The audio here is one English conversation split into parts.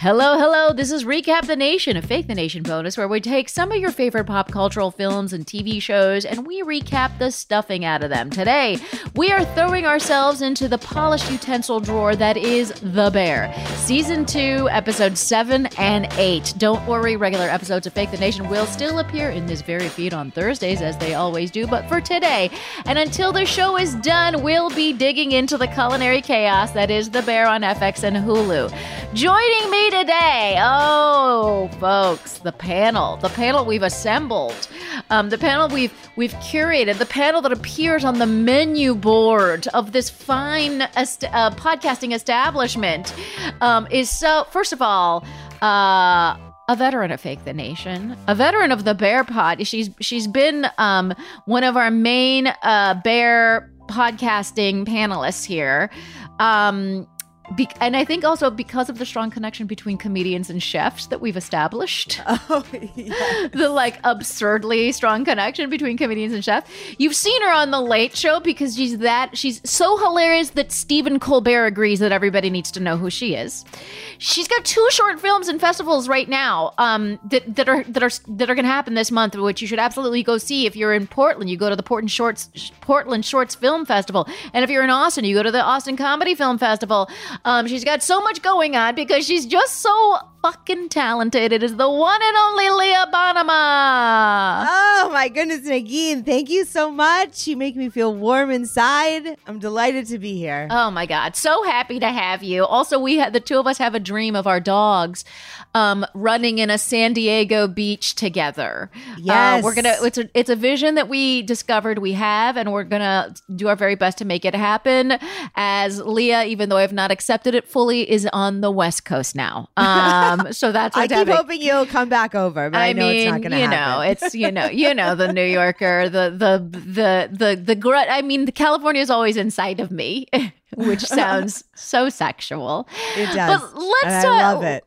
Hello, hello. This is Recap the Nation, a Fake the Nation bonus where we take some of your favorite pop cultural films and TV shows and we recap the stuffing out of them. Today, we are throwing ourselves into the polished utensil drawer that is The Bear. Season 2, episode 7 and 8. Don't worry, regular episodes of Fake the Nation will still appear in this very feed on Thursdays as they always do, but for today, and until the show is done, we'll be digging into the culinary chaos that is The Bear on FX and Hulu. Joining me today. Oh, folks, the panel, the panel we've assembled, um, the panel we've we've curated, the panel that appears on the menu board of this fine est- uh, podcasting establishment um, is so. First of all. Uh, a veteran of Fake the Nation, a veteran of the Bear Pod. She's she's been um, one of our main uh, Bear podcasting panelists here. Um, be- and I think also because of the strong connection between comedians and chefs that we've established. Oh, yes. the like absurdly strong connection between comedians and chefs. You've seen her on the Late Show because she's that she's so hilarious that Stephen Colbert agrees that everybody needs to know who she is. She's got two short films in festivals right now um, that that are that are that are going to happen this month, which you should absolutely go see if you're in Portland. You go to the Portland Shorts Portland Shorts Film Festival, and if you're in Austin, you go to the Austin Comedy Film Festival. Um, she's got so much going on because she's just so fucking talented. It is the one and only Leah Bonnema. Oh my goodness, Negin, thank you so much. You make me feel warm inside. I'm delighted to be here. Oh my God. So happy to have you. Also, we had the two of us have a dream of our dogs um, running in a San Diego beach together. Yes. Uh, we're gonna it's a it's a vision that we discovered we have, and we're gonna do our very best to make it happen. As Leah, even though I've not accepted it fully, is on the West Coast now. Um, so that's I keep hoping you'll come back over, but I, know mean, it's not going to you happen. know, it's you know, you know, the New Yorker, the the the the the gr- I mean, the California is always inside of me, which sounds so sexual. It does. But let's I it.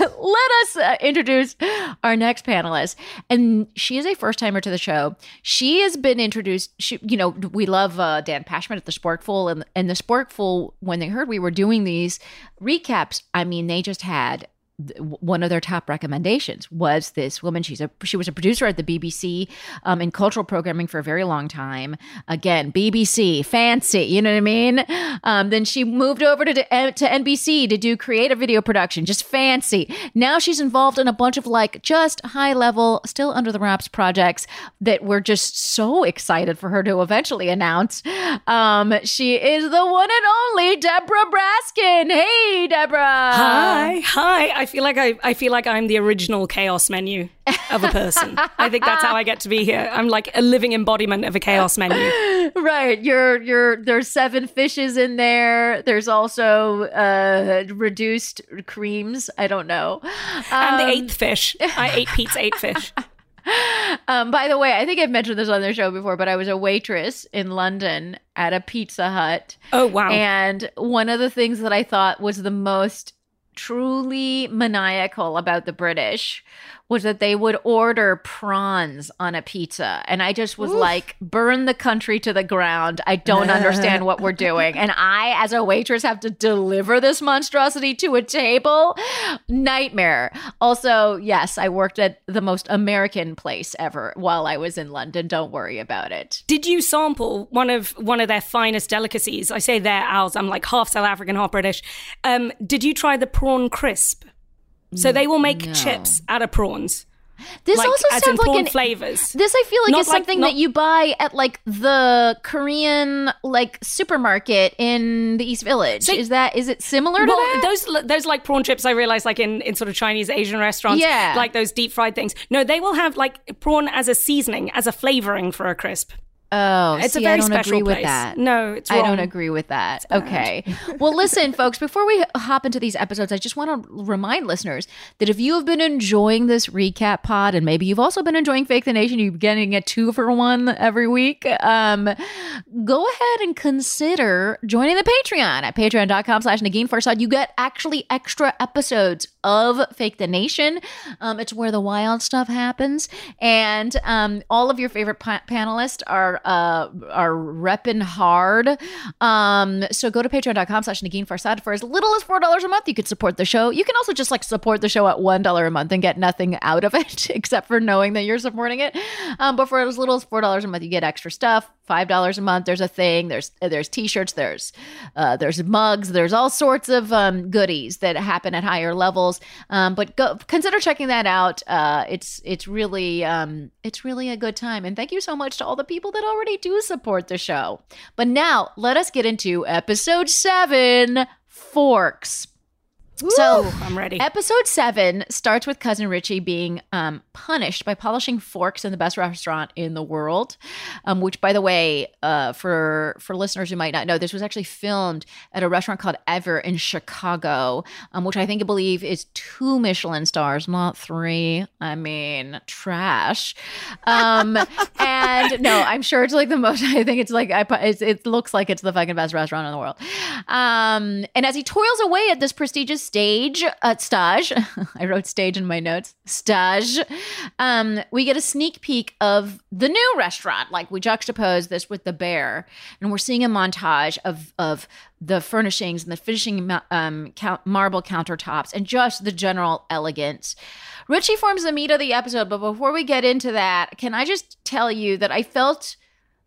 let us uh, introduce our next panelist, and she is a first timer to the show. She has been introduced. She, you know, we love uh, Dan Pashman at the Sporkful, and and the Sporkful when they heard we were doing these recaps, I mean, they just had one of their top recommendations was this woman. She's a she was a producer at the BBC um, in cultural programming for a very long time. Again, BBC, fancy, you know what I mean? Um, then she moved over to to NBC to do creative video production, just fancy. Now she's involved in a bunch of like just high level, still under the wraps projects that we're just so excited for her to eventually announce. Um, she is the one and only Deborah Basckin. Hey, Deborah. Hi, hi. I feel like I, I feel like I'm the original chaos menu of a person. I think that's how I get to be here. I'm like a living embodiment of a chaos menu. Right. You're you're there's seven fishes in there. There's also uh reduced creams. I don't know. and the eighth fish. I ate Pete's eight fish. Um, by the way, I think I've mentioned this on their show before, but I was a waitress in London at a Pizza Hut. Oh wow! And one of the things that I thought was the most truly maniacal about the British was that they would order prawns on a pizza. And I just was Oof. like, burn the country to the ground. I don't understand what we're doing. And I, as a waitress, have to deliver this monstrosity to a table. Nightmare. Also, yes, I worked at the most American place ever while I was in London. Don't worry about it. Did you sample one of one of their finest delicacies? I say their ours. I'm like half South African, half British. Um, did you try the prawn crisp? So they will make no. chips out of prawns. This like, also sounds like an flavors. This I feel like not is like, something not, that you buy at like the Korean like supermarket in the East Village. So, is that is it similar well, to that? Those those like prawn chips I realize like in in sort of Chinese Asian restaurants. Yeah, like those deep fried things. No, they will have like prawn as a seasoning as a flavoring for a crisp. Oh, it's see, a very I don't special agree place. with that. No, it's wrong. I don't agree with that. Okay. well, listen, folks, before we hop into these episodes, I just want to remind listeners that if you have been enjoying this recap pod, and maybe you've also been enjoying Fake the Nation, you're getting a two for one every week, um, go ahead and consider joining the Patreon at patreon.com slash Negin Farsad. You get actually extra episodes of Fake the Nation. Um, it's where the wild stuff happens. And um, all of your favorite pa- panelists are uh, are repping hard. Um, so go to patreon.com slash Negin Farsad for as little as $4 a month. You could support the show. You can also just like support the show at $1 a month and get nothing out of it except for knowing that you're supporting it. Um, but for as little as $4 a month, you get extra stuff. Five dollars a month. There's a thing. There's there's t-shirts. There's uh, there's mugs. There's all sorts of um, goodies that happen at higher levels. Um, but go consider checking that out. Uh, it's it's really um, it's really a good time. And thank you so much to all the people that already do support the show. But now let us get into episode seven Forks. So I'm ready. Episode seven starts with cousin Richie being um, punished by polishing forks in the best restaurant in the world. Um, which, by the way, uh, for for listeners who might not know, this was actually filmed at a restaurant called Ever in Chicago, um, which I think I believe is two Michelin stars, not three. I mean, trash. Um, and no, I'm sure it's like the most. I think it's like I, it's, it looks like it's the fucking best restaurant in the world. Um, and as he toils away at this prestigious stage, uh, stage, I wrote stage in my notes, stage, um, we get a sneak peek of the new restaurant. Like we juxtapose this with the bear, and we're seeing a montage of, of the furnishings and the finishing um, count, marble countertops and just the general elegance. Richie forms the meat of the episode, but before we get into that, can I just tell you that I felt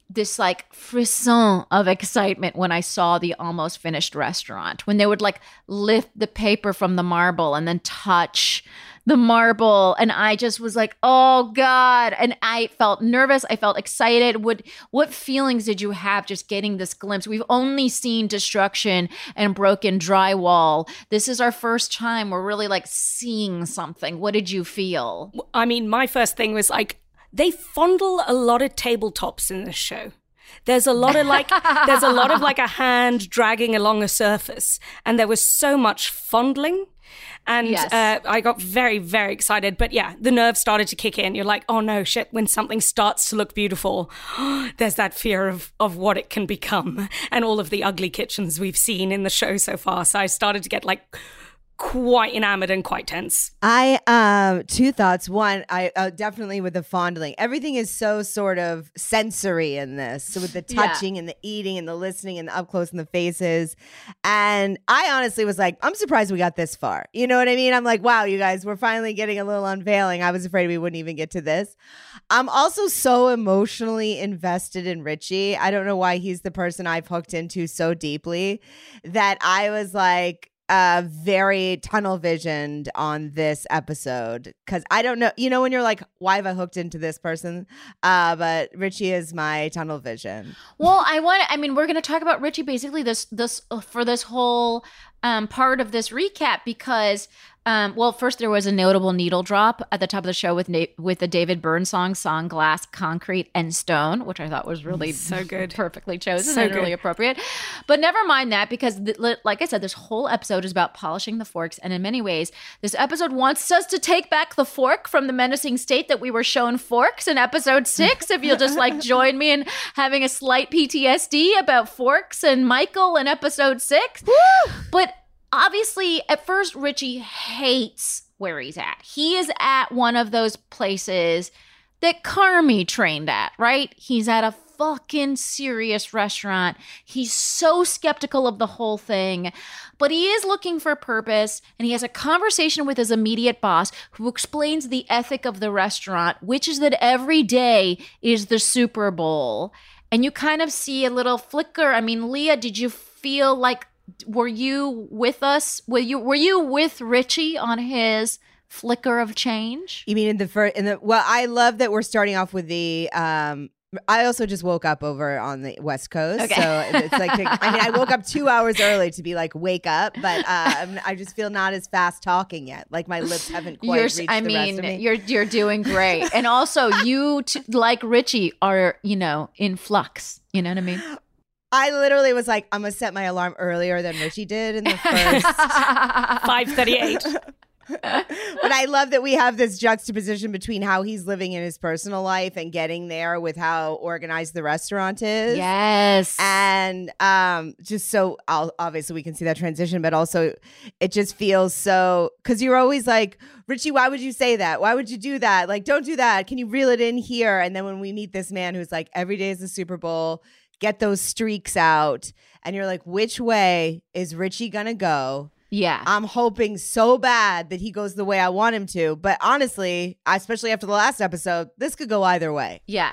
this like frisson of excitement when I saw the almost finished restaurant. When they would like lift the paper from the marble and then touch the marble and I just was like, "Oh god." And I felt nervous, I felt excited. What what feelings did you have just getting this glimpse? We've only seen destruction and broken drywall. This is our first time we're really like seeing something. What did you feel? I mean, my first thing was like they fondle a lot of tabletops in this show. There's a lot of like, there's a lot of like a hand dragging along a surface, and there was so much fondling. And yes. uh, I got very, very excited. But yeah, the nerves started to kick in. You're like, oh no, shit, when something starts to look beautiful, there's that fear of, of what it can become and all of the ugly kitchens we've seen in the show so far. So I started to get like quite enamored and quite tense. I um two thoughts. One, I uh, definitely with the fondling. Everything is so sort of sensory in this. So with the Yeah. touching and the eating and the listening and the up close and the faces. And I honestly was like, I'm surprised we got this far. You know what I mean? I'm like, wow, you guys, we're finally getting a little unveiling. I was afraid we wouldn't even get to this. I'm also so emotionally invested in Richie. I don't know why he's the person I've hooked into so deeply that I was like uh very tunnel visioned on this episode because I don't know, you know, when you're like, why have I hooked into this person? Uh, but Richie is my tunnel vision. Well, I want. I mean, we're going to talk about Richie basically this this uh, for this whole um, part of this recap because. Um, well, first there was a notable needle drop at the top of the show with Na- with the David Byrne song "Song Glass, Concrete, and Stone," which I thought was really So good. perfectly chosen So and really good. appropriate. But never mind that because, th- like I said, this whole episode is about polishing the forks, and in many ways, this episode wants us to take back the fork from the menacing state that we were shown forks in episode six. if you'll just like join me in having a slight PTSD about forks and Michael in episode six, but obviously, at first, Richie hates where he's at. He is at one of those places that Carmy trained at, right? He's at a fucking serious restaurant. He's so skeptical of the whole thing, but he is looking for purpose and he has a conversation with his immediate boss who explains the ethic of the restaurant, which is that every day is the Super Bowl. And you kind of see a little flicker. I mean, Leah, did you feel like were you with us? Were you were you with Richie on his flicker of change? You mean in the first, in the, well, I love that we're starting off with the, um, I also just woke up over on the West Coast. Okay. So it's like, I mean, I woke up two hours early to be like, wake up, but um, I just feel not as fast talking yet. Like my lips haven't quite You're, reached I mean, me. you're you're doing great, and also you, t- like Richie, are you know in flux. You know what I mean? I literally was like, I'm gonna set my alarm earlier than Richie did in the first. 538. but I love that we have this juxtaposition between how he's living in his personal life and getting there with how organized the restaurant is. yes, And um, just so I'll, obviously we can see that transition, but also it just feels so because you're always like, Richie, why would you say that? Why would you do that? Like, don't do that. Can you reel it in here? And then when we meet this man who's like, every day is the Super Bowl, get those streaks out. And you're like, which way is Richie gonna go? yeah. I'm hoping so bad that he goes the way I want him to. But honestly, especially after the last episode, this could go either way. Yeah.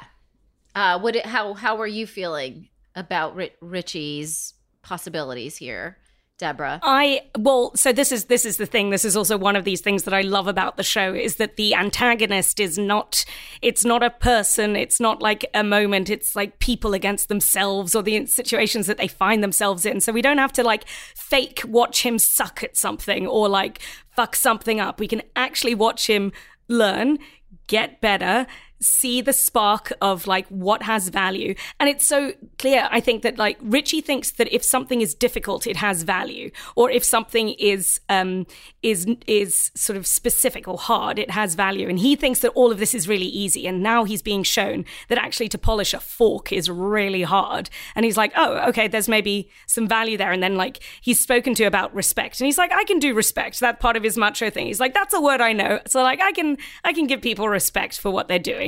Uh, what? It, how? How are you feeling about Ri- Richie's possibilities here, Deborah? I well, so this is this is the thing. This is also one of these things that I love about the show is that the antagonist is not it's not a person, it's not like a moment, it's like people against themselves or the situations that they find themselves in. So we don't have to like fake watch him suck at something or like fuck something up. We can actually watch him learn, get better, see the spark of like what has value. And it's so clear, I think, that like Richie thinks that if something is difficult, it has value. Or if something is um is is sort of specific or hard, it has value. And he thinks that all of this is really easy. And now he's being shown that actually to polish a fork is really hard. And he's like, oh, okay, there's maybe some value there. And then like he's spoken to about respect. And he's like, I can do respect. That part of his macho thing. He's like, that's a word I know. So like I can I can give people respect for what they're doing.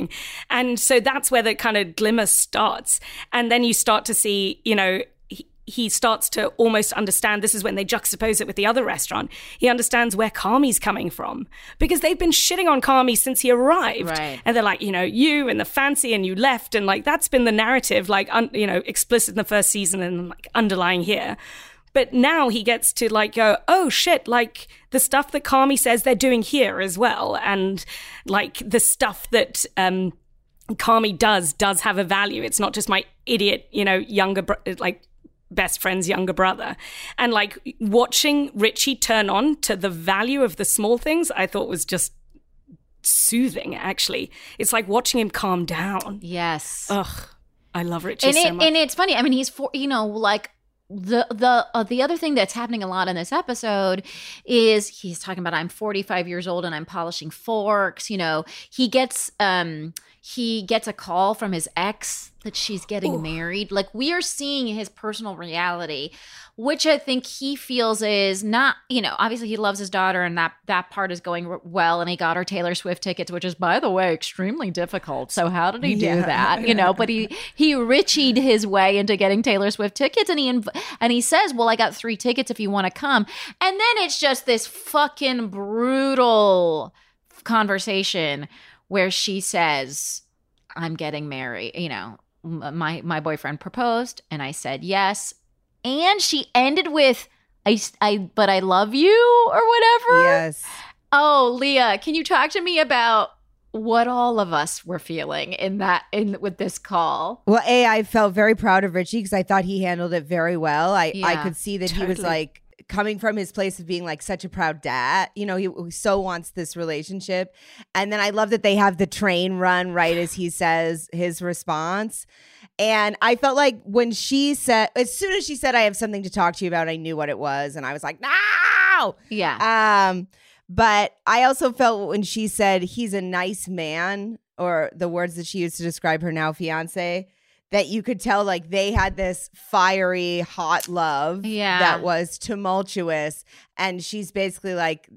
And so that's where the kind of glimmer starts. And then you start to see, you know, he, he starts to almost understand this is when they juxtapose it with the other restaurant. He understands where Carmy's coming from because they've been shitting on Carmy since he arrived. Right. And they're like, you know, you and the fancy and you left. And like, that's been the narrative, like, un, you know, explicit in the first season and like underlying here. But now he gets to like go, oh shit, like the stuff that Carmy says they're doing here as well. And like the stuff that, um, Carmy does does have a value. It's not just my idiot, you know, younger bro- like best friend's younger brother. And like watching Richie turn on to the value of the small things, I thought was just soothing. Actually, it's like watching him calm down. Yes. Ugh, I love Richie and so it much. and it's funny. I mean, he's for you know like the the uh, the other thing that's happening a lot in this episode is he's talking about I'm 45 years old and I'm polishing forks. You know, he gets um he gets a call from his ex that she's getting married. Like we are seeing his personal reality, which I think he feels is not, you know, obviously he loves his daughter and that that part is going well and he got her Taylor Swift tickets, which is by the way extremely difficult. So how did he do Yeah. that? You know, but he he richied his way into getting Taylor Swift tickets and he inv- and he says, "Well, I got 3 tickets if you want to come." And then it's just this fucking brutal conversation where she says, "I'm getting married," you know, my my boyfriend proposed and I said yes. And she ended with I, I but I love you or whatever. Yes. Oh, Leah, can you talk to me about what all of us were feeling in that in with this call? Well, A, I felt very proud of Richie because I thought he handled it very well. I, I could see that he was like coming from his place of being like such a proud dad. You know, he, he so wants this relationship. And then I love that they have the train run right as he says his response. And I felt like when she said, as soon as she said, I have something to talk to you about, I knew what it was. And I was like, no. Yeah. Um, but I also felt when she said he's a nice man, or the words that she used to describe her now fiance, that you could tell like they had this fiery, hot love Yeah. that was tumultuous. And she's basically like,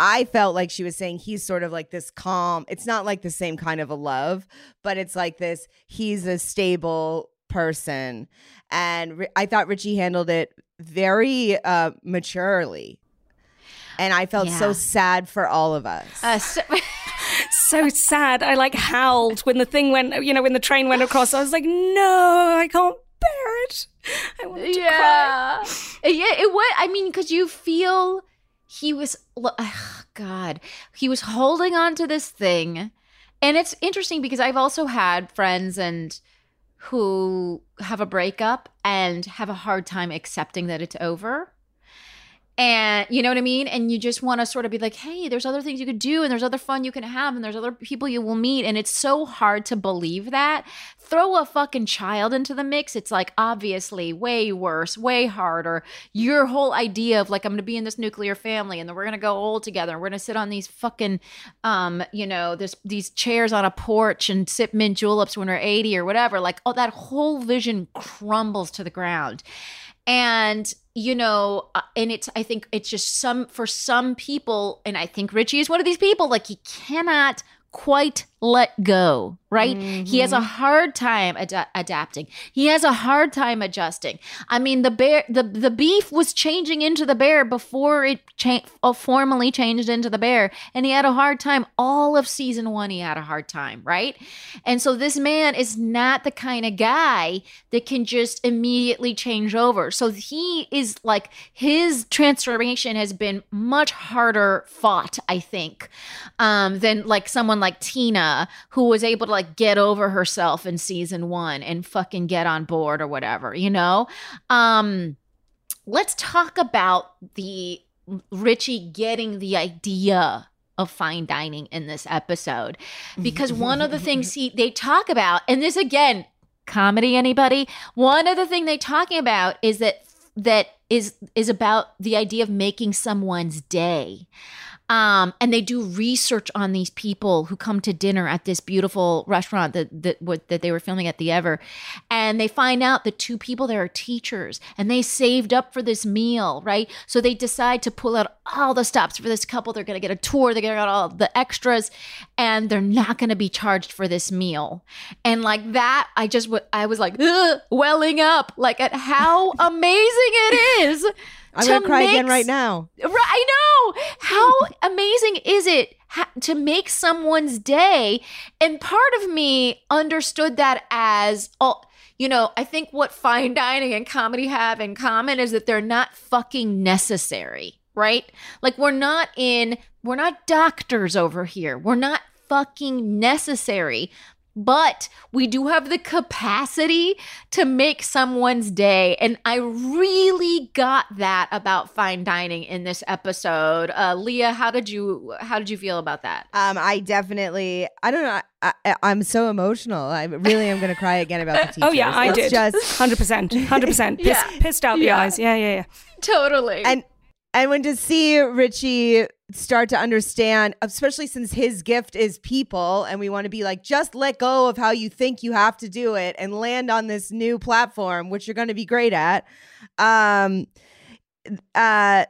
I felt like she was saying he's sort of like this calm. It's not like the same kind of a love, but it's like this he's a stable person. And I thought Richie handled it very uh, maturely. And I felt Yeah. so sad for all of us. Uh, so- so sad. I like howled when the thing went, you know, when the train went across. I was like, no, I can't bear it. I want to cry. yeah. Yeah, it was I mean cuz you feel he was ugh, god. He was holding on to this thing. And it's interesting because I've also had friends and who have a breakup and have a hard time accepting that it's over. And you know what I mean? And you just want to sort of be like, hey, there's other things you could do, and there's other fun you can have, and there's other people you will meet. And it's so hard to believe that. Throw a fucking child into the mix. It's like obviously way worse, way harder. Your whole idea of like, I'm gonna be in this nuclear family and then we're gonna go old together and we're gonna sit on these fucking um, you know, this these chairs on a porch and sip mint juleps when we're 80 or whatever. Like, oh, that whole vision crumbles to the ground and you know uh, and it's i think it's just some for some people and i think richie is one of these people like he cannot quite let go right? He has a hard time ad- adapting. He has a hard time adjusting. I mean the bear the the beef was changing into the bear before it cha- uh, formally changed into the bear and he had a hard time. All of season 1 he had a hard time right? And so this man is not the kind of guy that can just immediately change over. So he is like his transformation has been much harder fought, I think, um, than like someone like Tina who was able to like get over herself in season one and fucking get on board or whatever, you know? Um, let's talk about the Richie getting the idea of fine dining in this episode. Because one of the things he they talk about and this again comedy anybody? One of the thing they talking about is that that is is about the idea of making someone's day um, and they do research on these people who come to dinner at this beautiful restaurant that that what, that they were filming at the Ever, and they find out the two people there are teachers, and they saved up for this meal, right? So they decide to pull out all the stops for this couple. They're going to get a tour. They're going to get all the extras, and they're not going to be charged for this meal. And like that, I just I was like welling up, like at how amazing it is. I'm going to cry again right now. I know. How amazing is it ha- to make someone's day? And part of me understood that as, oh, you know, I think what fine dining and comedy have in common is that they're not fucking necessary, right? Like we're not in, we're not doctors over here. We're not fucking necessary. But we do have the capacity to make someone's day. And I really got that about fine dining in this episode. Uh, Leah, how did you how did you feel about that? Um, I definitely, I don't know. I, I, I'm so emotional. I really am going to cry again about the teachers. Oh yeah, I It's did. Just Hundred percent, hundred percent. Yeah. Pissed out the Yeah. eyes. Yeah, yeah, yeah. Totally. and And when to see Richie start to understand, especially since his gift is people, and we want to be like, just let go of how you think you have to do it and land on this new platform, which you're going to be great at. Um, uh,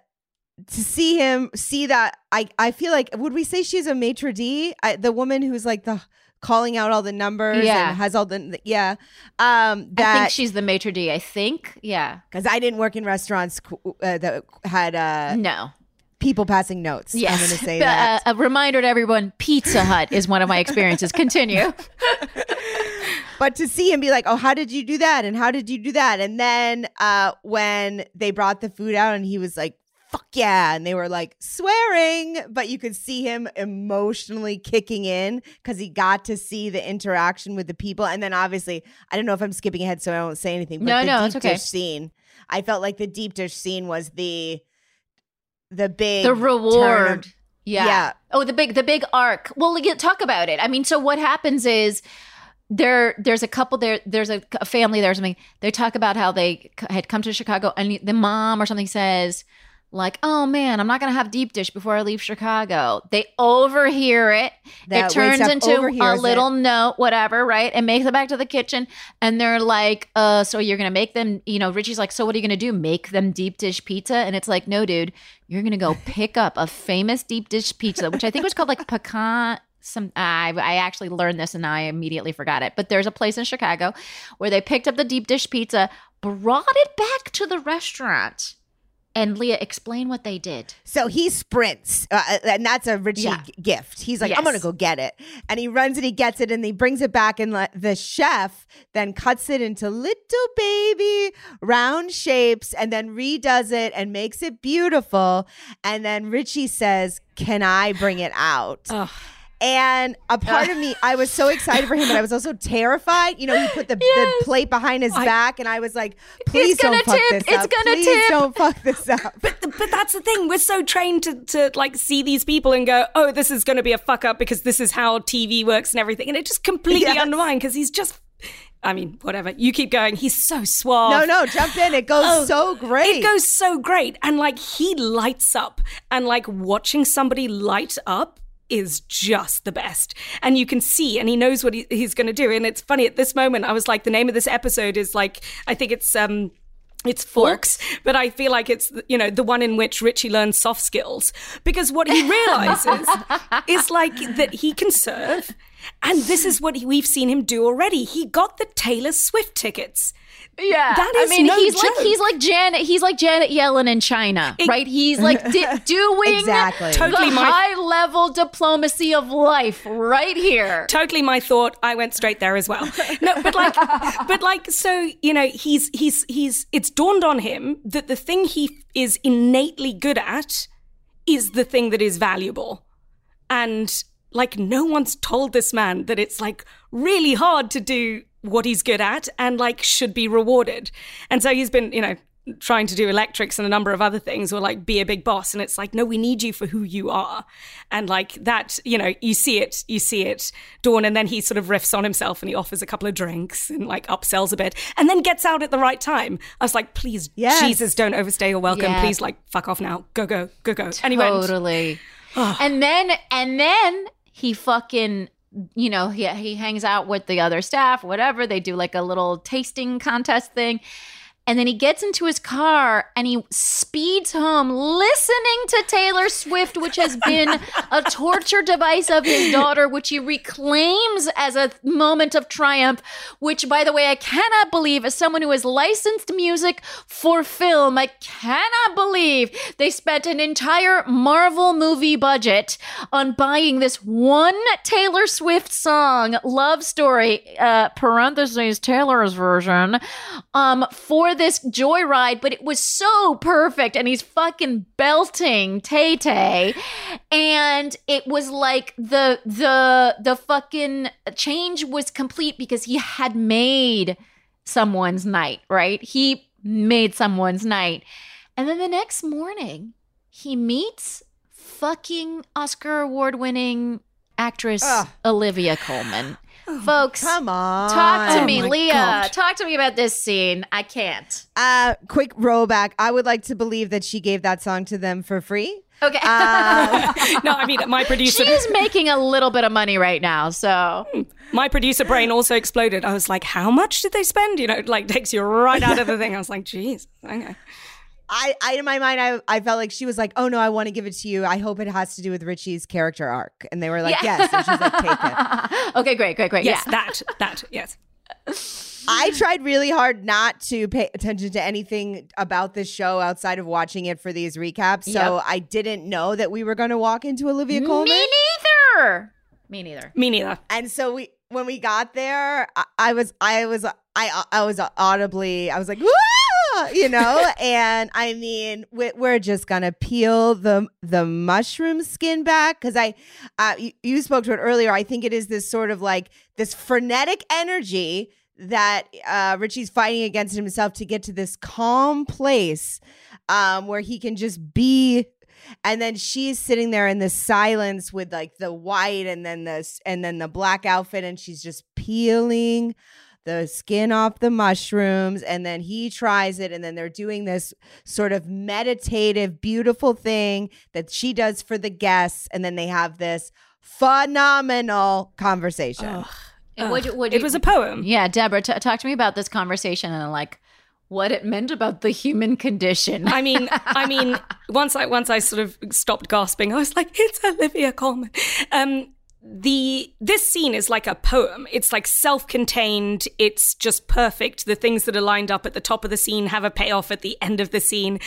to see him see that, I I feel like would we say she's a maitre d? I, the woman who's like the calling out all the numbers Yeah. and has all the yeah. Um, that I think she's the maitre d. I think. Yeah. because I didn't work in restaurants uh, that had uh, No. people passing notes. Yes. I'm going to say But, that. uh, a reminder to everyone: Pizza Hut is one of my experiences. Continue. but to see him be like, "Oh, how did you do that?" and "How did you do that?" and then uh, when they brought the food out and he was like, "Fuck yeah!" and they were like swearing, but you could see him emotionally kicking in because he got to see the interaction with the people, and then obviously, I don't know if I'm skipping ahead, so I won't say anything. But No, the no, deep it's okay. dish scene, I felt like the deep dish scene was the the big the of- reward. yeah. Yeah. Oh, the big the big arc. Well, talk about it. I mean, so what happens is there there's a couple there there's a, a family there or something. They talk about how they c- had come to Chicago and the mom or something says like, "Oh man, I'm not going to have deep dish before I leave Chicago." They overhear it. That it turns into a little note, whatever, right? And makes it back to the kitchen. And they're like, uh, so you're gonna make them, you know, Richie's like, so what are you gonna do? Make them deep dish pizza? And it's like, no, dude, you're gonna go pick up a famous deep dish pizza, which I think was called like pecan. Some I I actually learned this and I immediately forgot it. But there's a place in Chicago where they picked up the deep dish pizza, brought it back to the restaurant. And Leah, explain what they did. So he sprints, uh, and that's a Richie Yeah. g- gift. He's like, Yes. I'm going to go get it. And he runs and he gets it and he brings it back. And le- the chef then cuts it into little baby round shapes and then redoes it and makes it beautiful. And then Richie says, Can I bring it out? And a part of me, I was so excited for him, but I was also terrified. You know, he put the, the plate behind his I- back, and I was like, "Please don't fuck tip. this It's up. gonna Please tip." don't fuck this up." But but that's the thing. We're so trained to to like see these people and go, oh, this is going to be a fuck up because this is how TV works and everything, and it just completely Yes. undermined because he's just. I mean, whatever. You keep going. He's so suave. No, no, jump in. It goes Oh, so great. It goes so great. And like he lights up and like watching somebody light up is just the best. And you can see and he knows what he, he's going to do. And it's funny at this moment I was like the name of this episode is like I think it's um it's forks, but I feel like it's you know the one in which Richie learns soft skills because what he realizes is like that he can serve, and this is what he, we've seen him do already. He got the Taylor Swift tickets. Yeah, That is I mean, no he's like joke. he's like Janet. He's like Janet Yellen in China, It- right? He's like di- doing Exactly. Totally the my- high level diplomacy of life right here. totally my thought i went straight there as well no but like but like so you know he's he's he's it's dawned on him that the thing he is innately good at is the thing that is valuable and like no one's told this man that it's like really hard to do what he's good at and like should be rewarded. And so he's been you know trying to do electrics and a number of other things or like be a big boss. And it's like no we need you for who you are. And like that you know you see it you see it dawn. And then he sort of riffs on himself and he offers a couple of drinks and like upsells a bit and then gets out at the right time. I was like please Yes. jesus don't overstay your welcome. Yeah. please like fuck off now. Go go go go. And he went. Totally. and then and then he fucking you know he he hangs out with the other staff, whatever. They do like a little tasting contest thing. And then he gets into his car and he speeds home listening to Taylor Swift, which has been a torture device of his daughter, which he reclaims as a moment of triumph. Which, by the way, I cannot believe, as someone who has licensed music for film, I cannot believe they spent an entire Marvel movie budget on buying this one Taylor Swift song, Love Story, uh, parentheses, Taylor's version, um, for this joyride, but it was so perfect. And he's fucking belting Tay Tay. And it was like the the the fucking change was complete because he had made someone's night, right? He made someone's night. And then the next morning, he meets fucking Oscar award winning actress Ugh. Olivia Colman. Folks, Come on. talk to Oh me, Leah. God. Talk to me about this scene. I can't. Uh, quick rollback. I would like to believe that she gave that song to them for free. Okay. Uh, no, I mean my producer. She's making a little bit of money right now, so my producer brain also exploded. I was like, how much did they spend? You know, like takes you right out of the thing. I was like, geez, okay. I, I, in my mind, I, I felt like she was like, "Oh no, I want to give it to you. I hope it has to do with Richie's character arc." And they were like, "Yes." And she's like, "Take it." okay, great, great, great. Yes, yeah. that, that, yes. I tried really hard not to pay attention to anything about this show outside of watching it for these recaps. So Yep. I didn't know that we were going to walk into Olivia Colman. Me neither. Me neither. Me neither. And so we, when we got there, I, I was, I was, I, I was audibly, I was like, You know. and I mean, we, we're just gonna peel the the mushroom skin back because I, uh, you, you spoke to it earlier. I think it is this sort of like this frenetic energy that uh, Richie's fighting against himself to get to this calm place um, where he can just be and then she's sitting there in the silence with like the white and then this and then the black outfit and she's just peeling the skin off the mushrooms and then he tries it and then they're doing this sort of meditative beautiful thing that she does for the guests and then they have this phenomenal conversation And what'd you- what'd It you- was a poem. Yeah, Deborah, t- talk to me about this conversation and like what it meant about the human condition. I mean, I mean, once I once I sort of stopped gasping, I was like, "It's Olivia Colman." Um, the this scene is like a poem. It's like self-contained. It's just perfect. The things that are lined up at the top of the scene have a payoff at the end of the scene.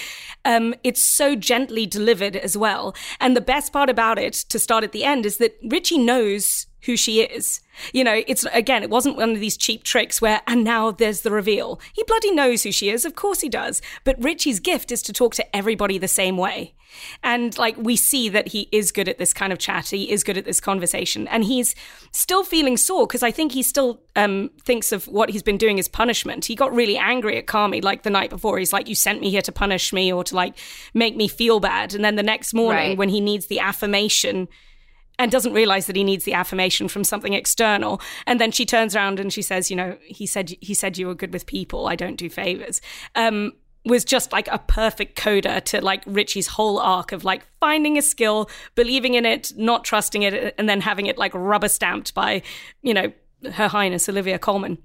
Um, it's so gently delivered as well. And the best part about it, to start at the end, is that Richie knows who she is. You know, it's again, it wasn't one of these cheap tricks where, and now there's the reveal. He bloody knows who she is, of course he does. But Richie's gift is to talk to everybody the same way. And like we see that he is good at this kind of chat, he is good at this conversation, and he's still feeling sore because I think he still um, thinks of what he's been doing as punishment. He got really angry at Carmy like the night before. He's like, "You sent me here to punish me or to like make me feel bad," and then the next morning Right. when he needs the affirmation and doesn't realize that he needs the affirmation from something external. And then she turns around and she says, "You know, he said he said you were good with people. I don't do favors." Um, was just like a perfect coda to like Richie's whole arc of like finding a skill, believing in it, not trusting it, and then having it like rubber stamped by, you know, Her Highness Olivia Colman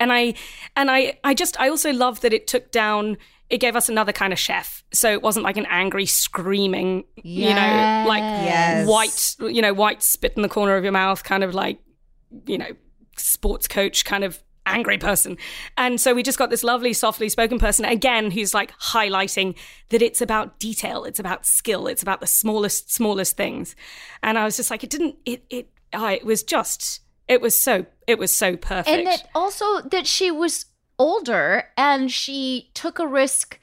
and i and i i just i also love that it took down it gave us another kind of chef so it wasn't like an angry screaming you know like Yes. white you know white spit in the corner of your mouth kind of like you know sports coach kind of angry person and so we just got this lovely softly spoken person again who's like highlighting that it's about detail it's about skill it's about the smallest smallest things and i was just like it didn't it it I, it was just it was so it was so perfect and that also that she was older and she took a risk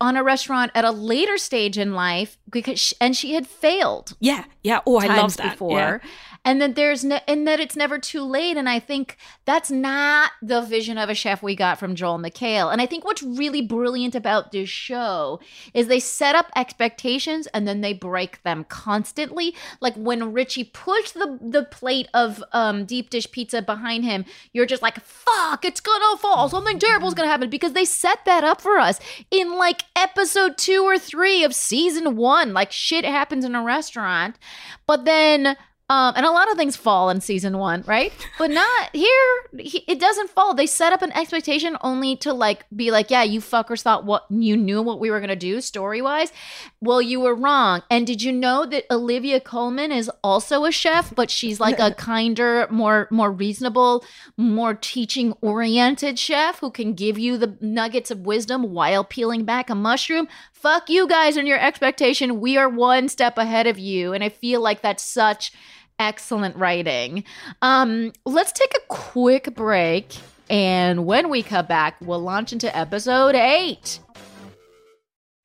on a restaurant at a later stage in life because she, and she had failed Yeah, yeah. Oh, I love that. before Yeah. And that there's and that it's never too late and i think that's not the vision of a chef we got from joel mchale and i think what's really brilliant about this show is they set up expectations and then they break them constantly. Like when richie pushed the the plate of um deep dish pizza behind him you're just like fuck it's gonna fall. Something terrible is gonna happen because they set that up for us in like episode two or three of season one. Like shit happens in a restaurant but then um, and a lot of things fall in season one, right? But not here. He, it doesn't fall. They set up an expectation only to like be like, yeah, you fuckers thought what you knew what we were gonna do story wise. Well, you were wrong. And did you know that Olivia Colman is also a chef, but she's like a kinder, more more reasonable, more teaching oriented chef who can give you the nuggets of wisdom while peeling back a mushroom? Fuck you guys and your expectation. We are one step ahead of you, and I feel like that's such excellent writing. Um, let's take a quick break, and when we come back, we'll launch into episode eight.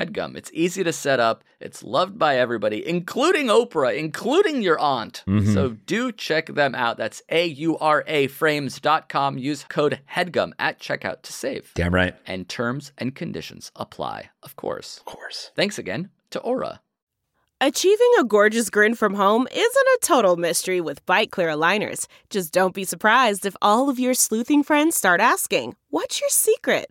HEADGUM. It's easy to set up. It's loved by everybody, including Oprah, including your aunt. Mm-hmm. So do check them out. That's A U R A frames.com. Use code HEADGUM at checkout to save. Damn right. And terms and conditions apply, of course. Of course. Thanks again to Aura. Achieving a gorgeous grin from home isn't a total mystery with Byte Clear aligners. Just don't be surprised if all of your sleuthing friends start asking, What's your secret?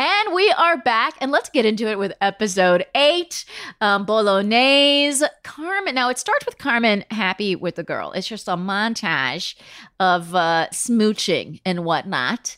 And we are back, and let's get into it with episode eight um, Bolognese. Carmen. Now, it starts with Carmen happy with the girl. It's just a montage of uh, smooching and whatnot.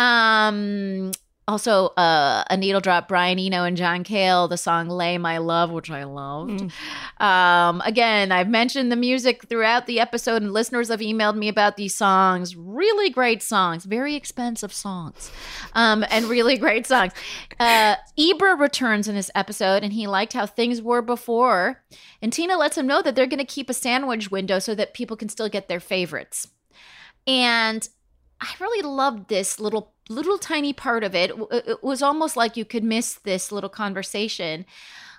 Um, also, uh, a needle drop, Brian Eno and John Cale, the song Lay My Love, which I loved. Um, again, I've mentioned the music throughout the episode, and listeners have emailed me about these songs. Really great songs, very expensive songs, um, and really great songs. Uh, Ebra returns in this episode, and he liked how things were before. And Tina lets him know that they're going to keep a sandwich window so that people can still get their favorites. And I really loved this little little tiny part of it. It was almost like you could miss this little conversation.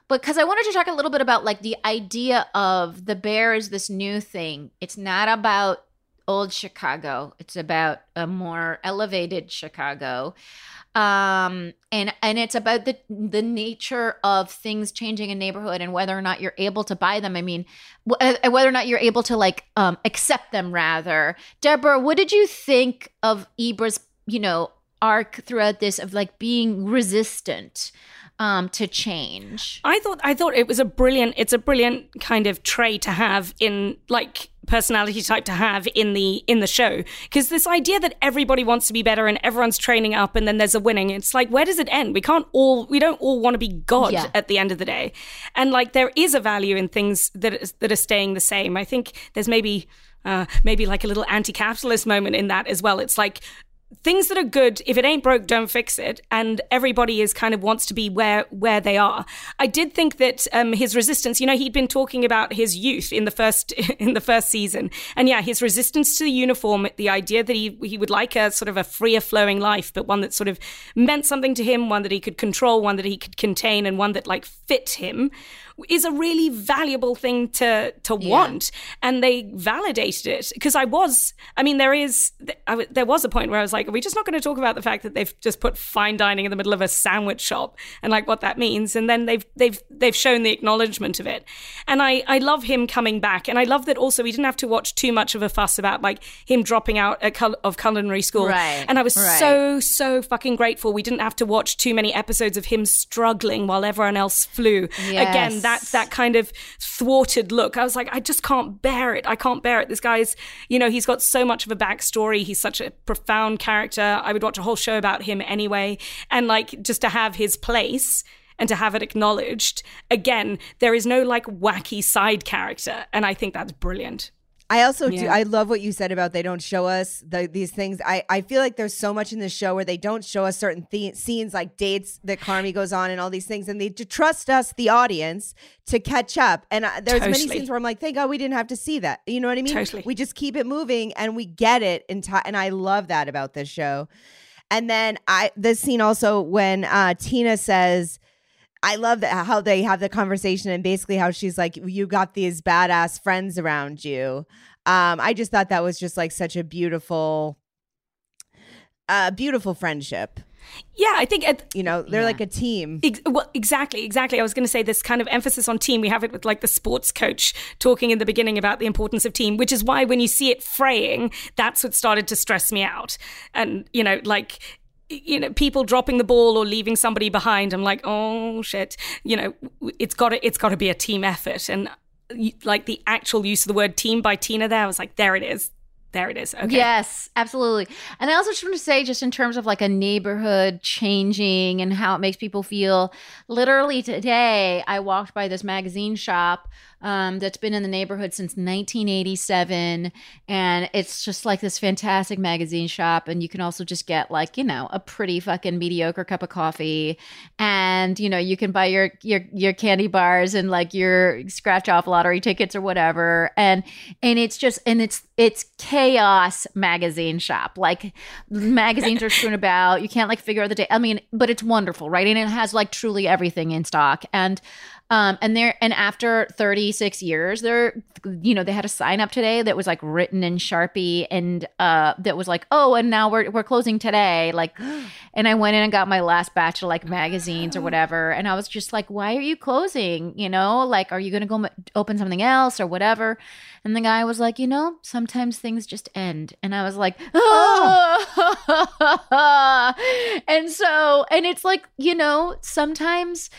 Because I wanted to talk a little bit about like the idea of the bear is this new thing. It's not about old Chicago. It's about a more elevated Chicago. Um and and it's about the the nature of things changing in neighborhood and whether or not you're able to buy them. I mean, uh, whether or not you're able to like um accept them rather. Deborah, what did you think of Ebra's, you know, arc throughout this of like being resistant um to change? I thought I thought it was a brilliant it's a brilliant kind of trait to have in like personality type to have in the in the show. Because this idea that everybody wants to be better and everyone's training up and then there's a winning it's like where does it end? We can't all we don't all want to be god Yeah. at the end of the day. And like there is a value in things that is, that are staying the same. I think there's maybe uh, maybe like a little anti-capitalist moment in that as well. It's like things that are good if it ain't broke don't fix it. And everybody is kind of wants to be where where they are. I did think that um his resistance you know he'd been talking about his youth in the first in the first season. And yeah his resistance to the uniform the idea that he he would like a sort of a freer flowing life but one that sort of meant something to him one that he could control one that he could contain and one that like fit him is a really valuable thing to to want. And they validated it. Because i was i mean there is I there was a point where i was like Like, are we just not going to talk about the fact that they've just put fine dining in the middle of a sandwich shop and like what that means? And then they've they've they've shown the acknowledgement of it. And I I love him coming back, and I love that also we didn't have to watch too much of a fuss about like him dropping out cul- of culinary school. Right, And I was right. so so fucking grateful we didn't have to watch too many episodes of him struggling while everyone else flew. Yes. Again, that that kind of thwarted look. I was like, I just can't bear it. I can't bear it. This guy's, you know, he's got so much of a backstory. He's such a profound character. I would watch a whole show about him anyway. And like just to have his place and to have it acknowledged. Again, there is no like wacky side character. And I think that's brilliant. I also do. I love what you said about they don't show us the, these things. I, I feel like there's so much in this show where they don't show us certain the- scenes, like dates that Carmy goes on and all these things, and they to trust us, the audience, to catch up. And uh, there's many scenes where I'm like, thank God we didn't have to see that. You know what I mean? Totally. We just keep it moving and we get it in time. And I love that about this show. And then I this scene also when uh, Tina says. I love that how they have the conversation and basically how she's like, "You got these badass friends around you." Um, I just thought that was just like such a beautiful, uh, beautiful friendship. Yeah, I think at, You know, they're Yeah. like a team. Ex- well, exactly, exactly. I was going to say this kind of emphasis on team. We have it with like the sports coach talking in the beginning about the importance of team, which is why when you see it fraying, that's what started to stress me out. And you know, like you know, people dropping the ball or leaving somebody behind. I'm like, oh shit. You know, it's got to it's got to be a team effort. And like the actual use of the word team by Tina there, I was like, there it is, there it is. Okay. Yes, absolutely. And I also just want to say, just in terms of like a neighborhood changing and how it makes people feel, literally today, I walked by this magazine shop um, that's been in the neighborhood since 1987. And it's just like this fantastic magazine shop. And you can also just get like, you know, a pretty fucking mediocre cup of coffee. And, you know, you can buy your, your, your candy bars and like your scratch off lottery tickets or whatever. And, and it's just, and it's, it's chaos magazine shop. Like magazines are strewn about. You can't like figure out the day. I mean, but it's wonderful, right? And it has like truly everything in stock. And um, and there, and after 36 years, there, you know, they had a sign up today that was like written in Sharpie and uh, that was like, oh, and now we're we're closing today. Like, and I went in and got my last batch of like magazines or whatever, and I was just like, why are you closing? You know, like, are you gonna go m- open something else or whatever? And the guy was like, you know, sometimes things just end, and I was like, oh. and so, and it's like, you know, sometimes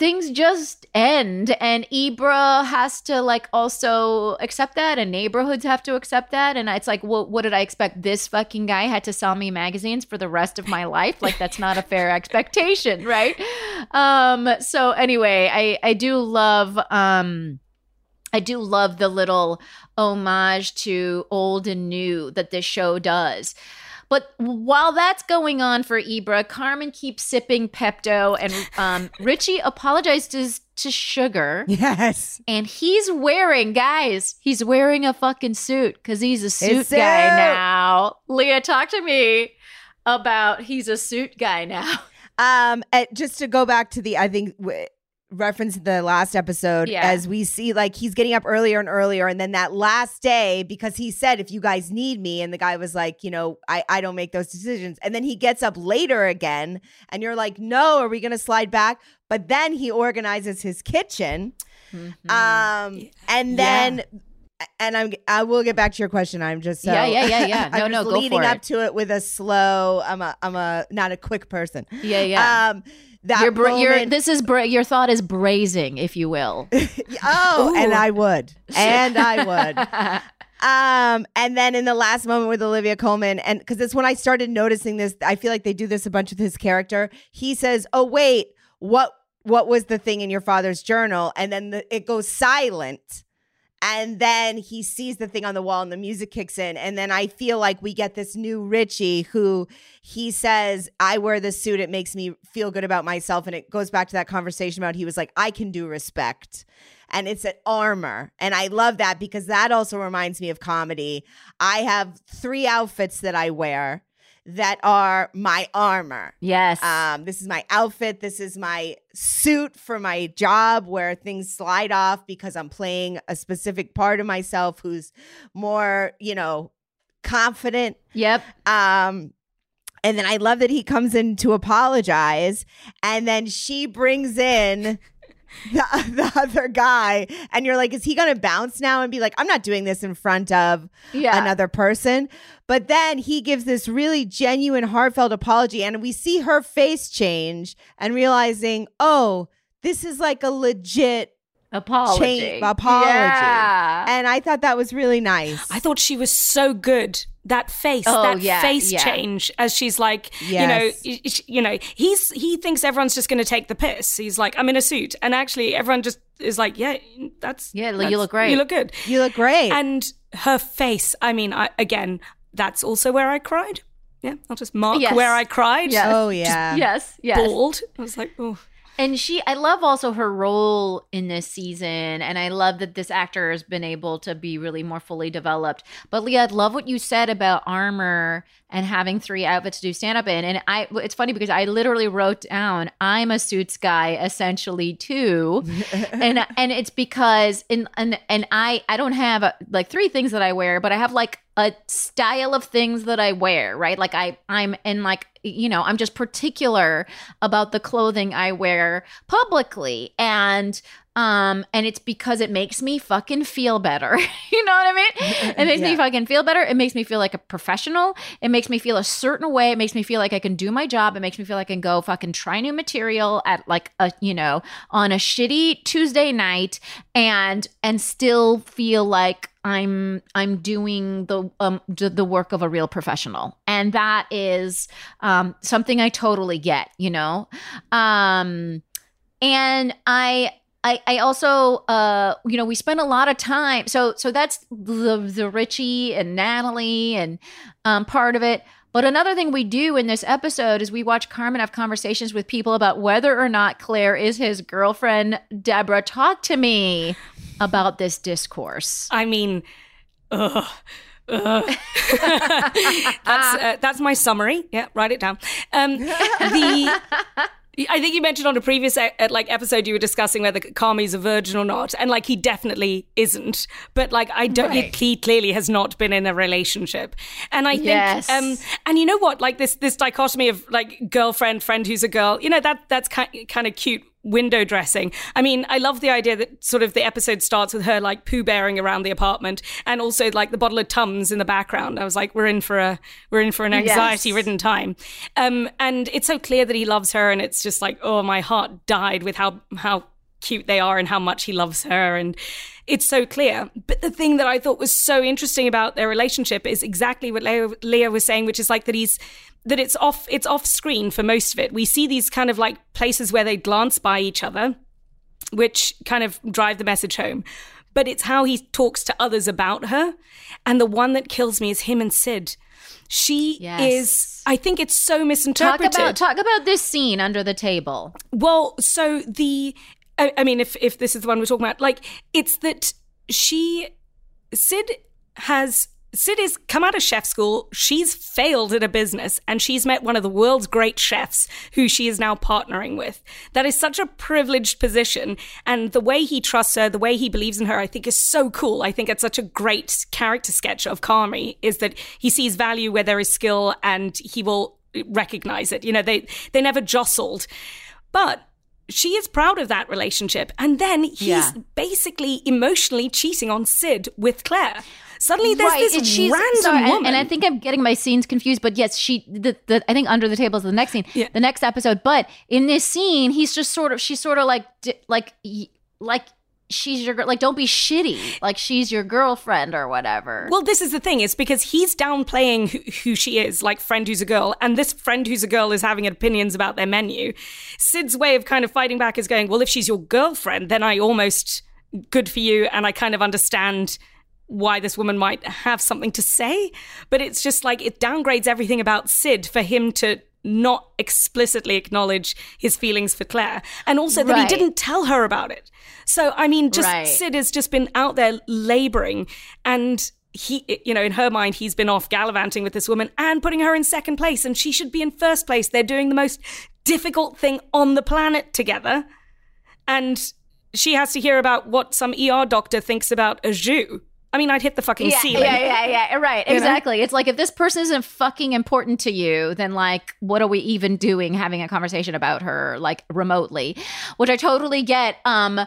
things just end and ebra has to like also accept that and neighborhoods have to accept that and it's like well, what did i expect this fucking guy had to sell me magazines for the rest of my life like that's not a fair expectation right um so anyway i i do love um I do love the little homage to old and new that this show does. But while that's going on for Ebra, Carmen keeps sipping Pepto, and um, Richie apologizes to Sugar. Yes. And he's wearing, guys, he's wearing a fucking suit because he's a suit suit. guy now. Leah, talk to me about he's a suit guy now. Um, just to go back to the, I think. W- reference the last episode Yeah. as we see like he's getting up earlier and earlier and then that last day because he said if you guys need me and the guy was like you know i i don't make those decisions and then he gets up later again and you're like no are we gonna slide back but then he organizes his kitchen um and then and i'm i will get back to your question i'm just so Yeah, yeah, yeah, yeah. No, no, leading up it. to it with a slow i'm a i'm a not a quick person Yeah, yeah. um that Your, bra- your, moment- this is bra- your thought is brazing, if you will. oh, and I would, and I would. Um, and then in the last moment with Olivia Colman, and because it's when I started noticing this, I feel like they do this a bunch with his character. He says, "Oh wait, what what was the thing in your father's journal?" And then the, it goes silent. And then he sees the thing on the wall and the music kicks in. And then I feel like we get this new Richie who he says, I wear this suit. It makes me feel good about myself. And it goes back to that conversation about he was like, I can do respect. And it's an armor. And I love that because that also reminds me of comedy. I have three outfits that I wear that are my armor. Yes. Um, this is my outfit. This is my suit for my job where things slide off because I'm playing a specific part of myself who's more, you know, confident. yep. Um, And then I love that he comes in to apologize. And then she brings in the, the other guy. And you're like, is he going to bounce now and be like, I'm not doing this in front of Yeah. another person? But then he gives this really genuine, heartfelt apology. And we see her face change and realizing, oh, this is like a legit Apology. Change- apology. Yeah. and I thought that was really nice. I thought she was so good. That face, Oh, that yeah, face yeah. change as she's like, Yes. you know, y- y- you know, he's he thinks everyone's just going to take the piss. He's like, I'm in a suit, and actually, everyone just is like, yeah, that's Yeah, you look great. You look good. you look great. And her face, I mean, I, again, that's also where I cried. Yeah, I'll just mark Yes. where I cried. Yes. oh, yeah. yes, yes. Bawled. I was like, oh. And she, I love also her role in this season. And I love that this actor has been able to be really more fully developed. But Leah, I love what you said about armor and having three outfits to do stand up in. And I, it's funny because I literally wrote down, I'm a suits guy essentially too. and, and it's because, in, and, and I, I don't have uh like three things that I wear, but I have like a style of things that I wear, right? Like I I'm in like you know, I'm just particular about the clothing I wear publicly and um and it's because it makes me fucking feel better. you know what I mean? It makes me fucking feel better. It makes me feel like a professional. It makes me feel a certain way. It makes me feel like I can do my job. It makes me feel like I can go fucking try new material at like a you know, on a shitty Tuesday night and and still feel like I'm I'm doing the um the work of a real professional, and that is um something I totally get, you know, um, and I. I, I also uh you know we spent a lot of time so so that's the the Richie and Natalie and um part of it but another thing we do in this episode is we watch Carmen have conversations with people about whether or not Claire is his girlfriend. Deborah, talk to me about this discourse. I mean, ugh. ugh. that's uh, that's my summary. Yeah, write it down. Um, the I think you mentioned on a previous e- uh, like episode you were discussing whether Carmy's a virgin or not, and like he definitely isn't. But like I don't, Right. he clearly has not been in a relationship, and I think, Yes. um, and you know what, like this this dichotomy of like girlfriend friend who's a girl, you know that that's kind kind of cute window dressing. I mean, I love the idea that sort of the episode starts with her like poo bearing around the apartment and also like the bottle of Tums in the background. I was like, we're in for a we're in for an anxiety ridden time. Um and it's so clear that he loves her and it's just like, oh my heart died with how how cute they are and how much he loves her and it's so clear. But the thing that I thought was so interesting about their relationship is exactly what Leah, Leah was saying, which is like that he's that it's off it's off screen for most of it. We see these kind of like places where they glance by each other, which kind of drive the message home. But it's how he talks to others about her. And the one that kills me is him and Sid. She Yes. is I think it's so Talk misinterpreted. about talk about this scene under the table. Well, so the, I, I mean, if if this is the one we're talking about, like it's that she, Sid has. Sid has come out of chef school. She's failed at a business and she's met one of the world's great chefs who she is now partnering with. That is such a privileged position. And the way he trusts her, the way he believes in her, I think is so cool. I think it's such a great character sketch of Carmy is that he sees value where there is skill and he will recognize it. You know, they, they never jostled. But she is proud of that relationship. And then he's Yeah. basically emotionally cheating on Sid with Claire. Suddenly there's right, this and random sorry, and- woman. and, I think I'm getting my scenes confused. But yes, she the, the I think under the table is the next scene, Yeah. the next episode. But in this scene, he's just sort of she's sort of like like like she's your gir- like don't be shitty like she's your girlfriend or whatever. Well, this is the thing. It's because he's downplaying who, who she is, like friend who's a girl, and this friend who's a girl is having opinions about their menu. Sid's way of kind of fighting back is going, well, if she's your girlfriend, then I almost good for you, and I kind of understand why this woman might have something to say. But it's just like it downgrades everything about Sid for him to not explicitly acknowledge his feelings for Claire, and also that he didn't tell her about it. So I mean, just Right. Sid has just been out there laboring and he you know in her mind he's been off gallivanting with this woman and putting her in second place and she should be in first place. They're doing the most difficult thing on the planet together. And she has to hear about what some ER doctor thinks about a jus I mean, I'd hit the fucking yeah, ceiling. Yeah, yeah, yeah. Right. You know? exactly. It's like if this person isn't fucking important to you, then like, what are we even doing having a conversation about her like remotely? Which I totally get. Um,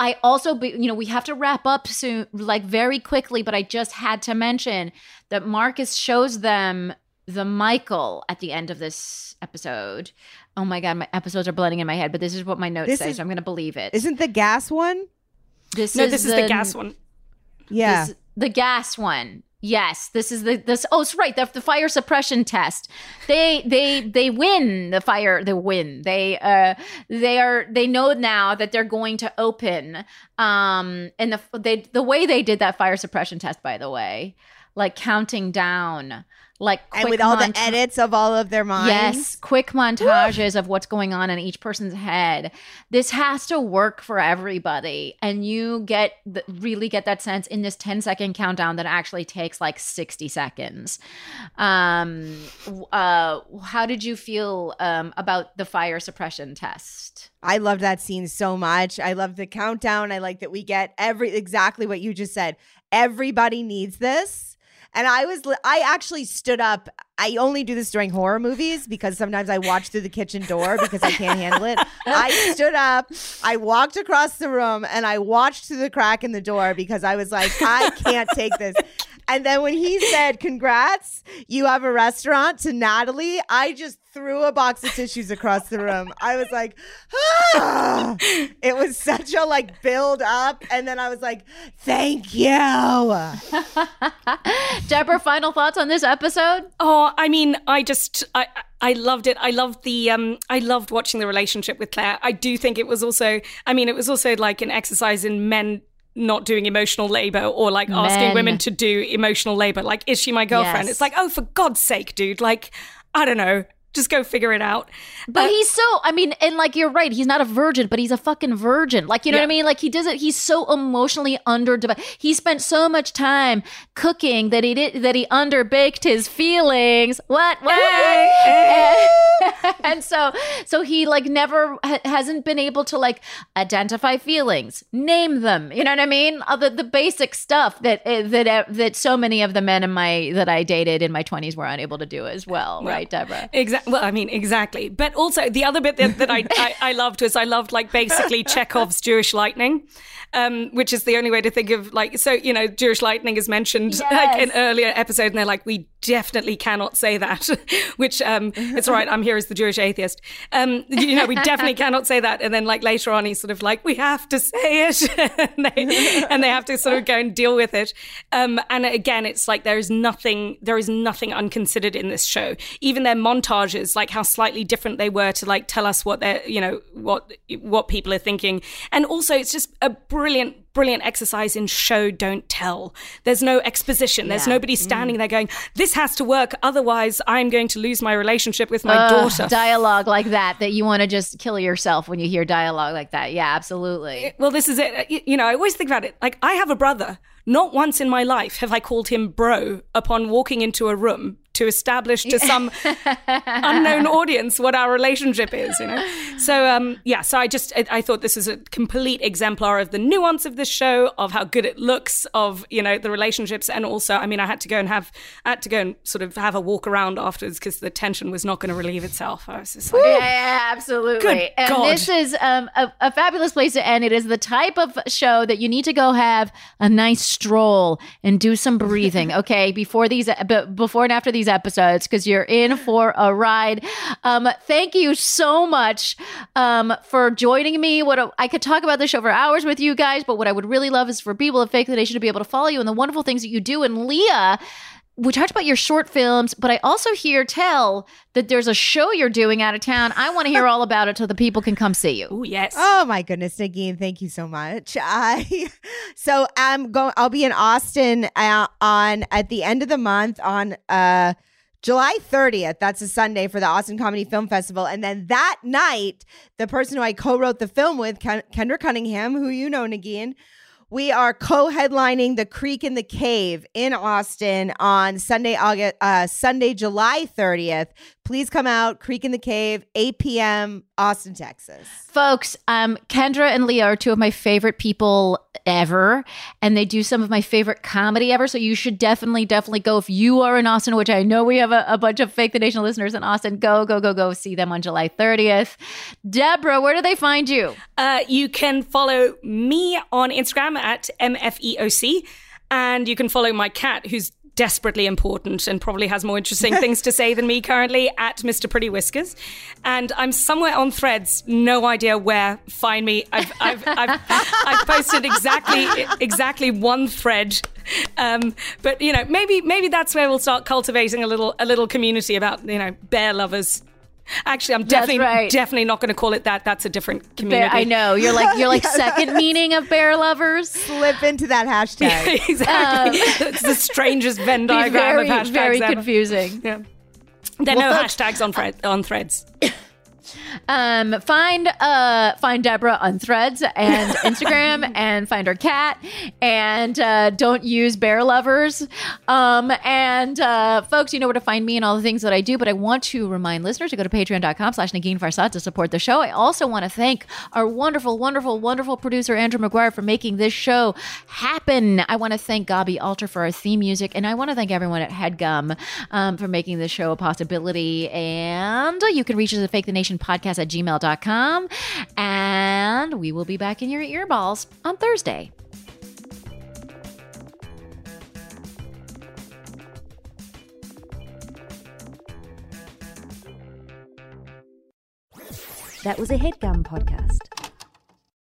I also, be, you know, we have to wrap up soon, like very quickly. But I just had to mention that Marcus shows them the Michael at the end of this episode. Oh my god, my episodes are blending in my head, but this is what my notes This say, is- so I'm going to believe it. Isn't the gas one? this No, this is the gas one. Yeah. this- the gas one. Yes, this is the this. Oh, it's right. The, the fire suppression test. They they they win the fire. They win. They uh they are they know now that they're going to open. Um, and the they the way they did that fire suppression test, by the way, like counting down, like and with all the edits of all of their minds. Yes, quick montages of what's going on in each person's head. This has to work for everybody, and you get the, really get that sense in this 10 second countdown that actually takes like 60 seconds. Um, uh, how did you feel um, about the fire suppression test? I loved that scene so much. I love the countdown. I like that we get every exactly what you just said. Everybody needs this. And I was, I actually stood up. I only do this during horror movies because sometimes I watch through the kitchen door because I can't handle it. I stood up, I walked across the room, and I watched through the crack in the door because I was like, I can't take this. And then when he said, Congrats, you have a restaurant to Natalie, I just threw a box of tissues across the room. I was like, ah! it was such a like build up. And then I was like, Thank you. Deborah, final thoughts on this episode? Oh, I mean, I just I I loved it. I loved the um I loved watching the relationship with Claire. I do think it was also I mean, it was also like an exercise in men not doing emotional labor or like asking women to do emotional labor. Like, is she my girlfriend? Yes. It's like, oh, for God's sake, dude. Like, I don't know. Just go figure it out. But he's so, I mean, and like you're right, he's not a virgin, but he's a fucking virgin. Like, you know what I mean? Like he does it, he's so emotionally under He spent so much time cooking that he did that he underbaked his feelings. What? What? and so so he like never ha- hasn't been able to like identify feelings, name them. You know what I mean? Uh, the, the basic stuff that uh, that uh, that so many of the men in my that I dated in my 20s were unable to do as well, right, Deborah? Exactly. Well, I mean, exactly. But also, the other bit that, that I, I, I loved was I loved like basically Chekhov's Jewish lightning, um, which is the only way to think of like so. You know, Jewish lightning is mentioned like in earlier episode, and they're like, we definitely cannot say that. which um, it's all right. I'm here as the Jewish atheist. Um, you know, we definitely cannot say that. And then like later on, he's sort of like, we have to say it, and, they, and they have to sort of go and deal with it. Um, and again, it's like there is nothing, there is nothing unconsidered in this show. Even their montages, like how slightly different they were to like tell us what they're, you know, what what people are thinking. And also, it's just a brilliant. Brilliant exercise in show don't tell. There's no exposition. There's nobody standing mm. there going, "This has to work, otherwise I'm going to lose my relationship with my Ugh, daughter." dialogue like that that you want to just kill yourself when you hear dialogue like that. Yeah, absolutely. Eh, well, this is it. Uh, you- You know, I always think about it. Like, I have a brother. Not once in my life have I called him bro upon walking into a room to establish to some unknown audience what our relationship is, you know? So, um, yeah, so I just, I, I thought this is a complete exemplar of the nuance of this show, of how good it looks, of, you know, the relationships. And also, I mean, I had to go and have, I had to go and sort of have a walk around afterwards because the tension was not going to relieve itself. I was just like, Yeah, yeah, absolutely. Good and God. this is um, a, a fabulous place to end. It is the type of show that you need to go have a nice stroll and do some breathing, okay, before these, b- before and after these episodes, because you're in for a ride. Um, thank you so much um, for joining me. What a, I could talk about this show for hours with you guys, but what I would really love is for people of Fake the Nation to be able to follow you and the wonderful things that you do. And Leah we talked about your short films, but I also hear tell that there's a show you're doing out of town. I want to hear all about it so the people can come see you. oh, yes. Oh my goodness, Negin, thank you so much. I so I'm going. I'll be in Austin uh, on at the end of the month on uh July 30th. That's a Sunday for the Austin Comedy Film Festival, and then that night, the person who I co-wrote the film with, Ken- Kendra Cunningham, who you know, Negin. We are co-headlining the Creek in the Cave in Austin on Sunday, August, uh, Sunday, July 30th. Please come out, Creek in the Cave, 8 p.m., Austin, Texas. Folks, um, Kendra and Leah are two of my favorite people ever, and they do some of my favorite comedy ever. So you should definitely, definitely go if you are in Austin, which I know we have a, a bunch of Fake the Nation listeners in Austin. Go, go, go, go see them on July 30th. Deborah, where do they find you? Uh, you can follow me on Instagram at MFEOC, and you can follow my cat, who's desperately important and probably has more interesting things to say than me currently at Mr. Pretty Whiskers. And I'm somewhere on threads, no idea where. Find me. I've, I've, I've, I've posted exactly exactly one thread. Um, but you know, maybe maybe that's where we'll start cultivating a little a little community about you know bear lovers. Actually, I'm definitely right. definitely not going to call it that. That's a different community. Bear, I know you're like you're like second meaning of bear lovers. Slip into that hashtag. exactly. Uh, it's the strangest Venn diagram very, of hashtags very ever. confusing. Yeah. There are Well, no hashtags on, thread, on threads. Um, find uh find Deborah on Threads and Instagram, and find her cat, and uh, don't use bear lovers. Um, and uh, folks, you know where to find me and all the things that I do. But I want to remind listeners to go to Patreon.com/slash Negin Farsad to support the show. I also want to thank our wonderful, wonderful, wonderful producer Andrew McGuire for making this show happen. I want to thank Gaby Alter for our theme music, and I want to thank everyone at Headgum um, for making this show a possibility. And you can reach us at Fake the Nation podcast at gmail.com. And we will be back in your earballs on Thursday. That was a headgum podcast.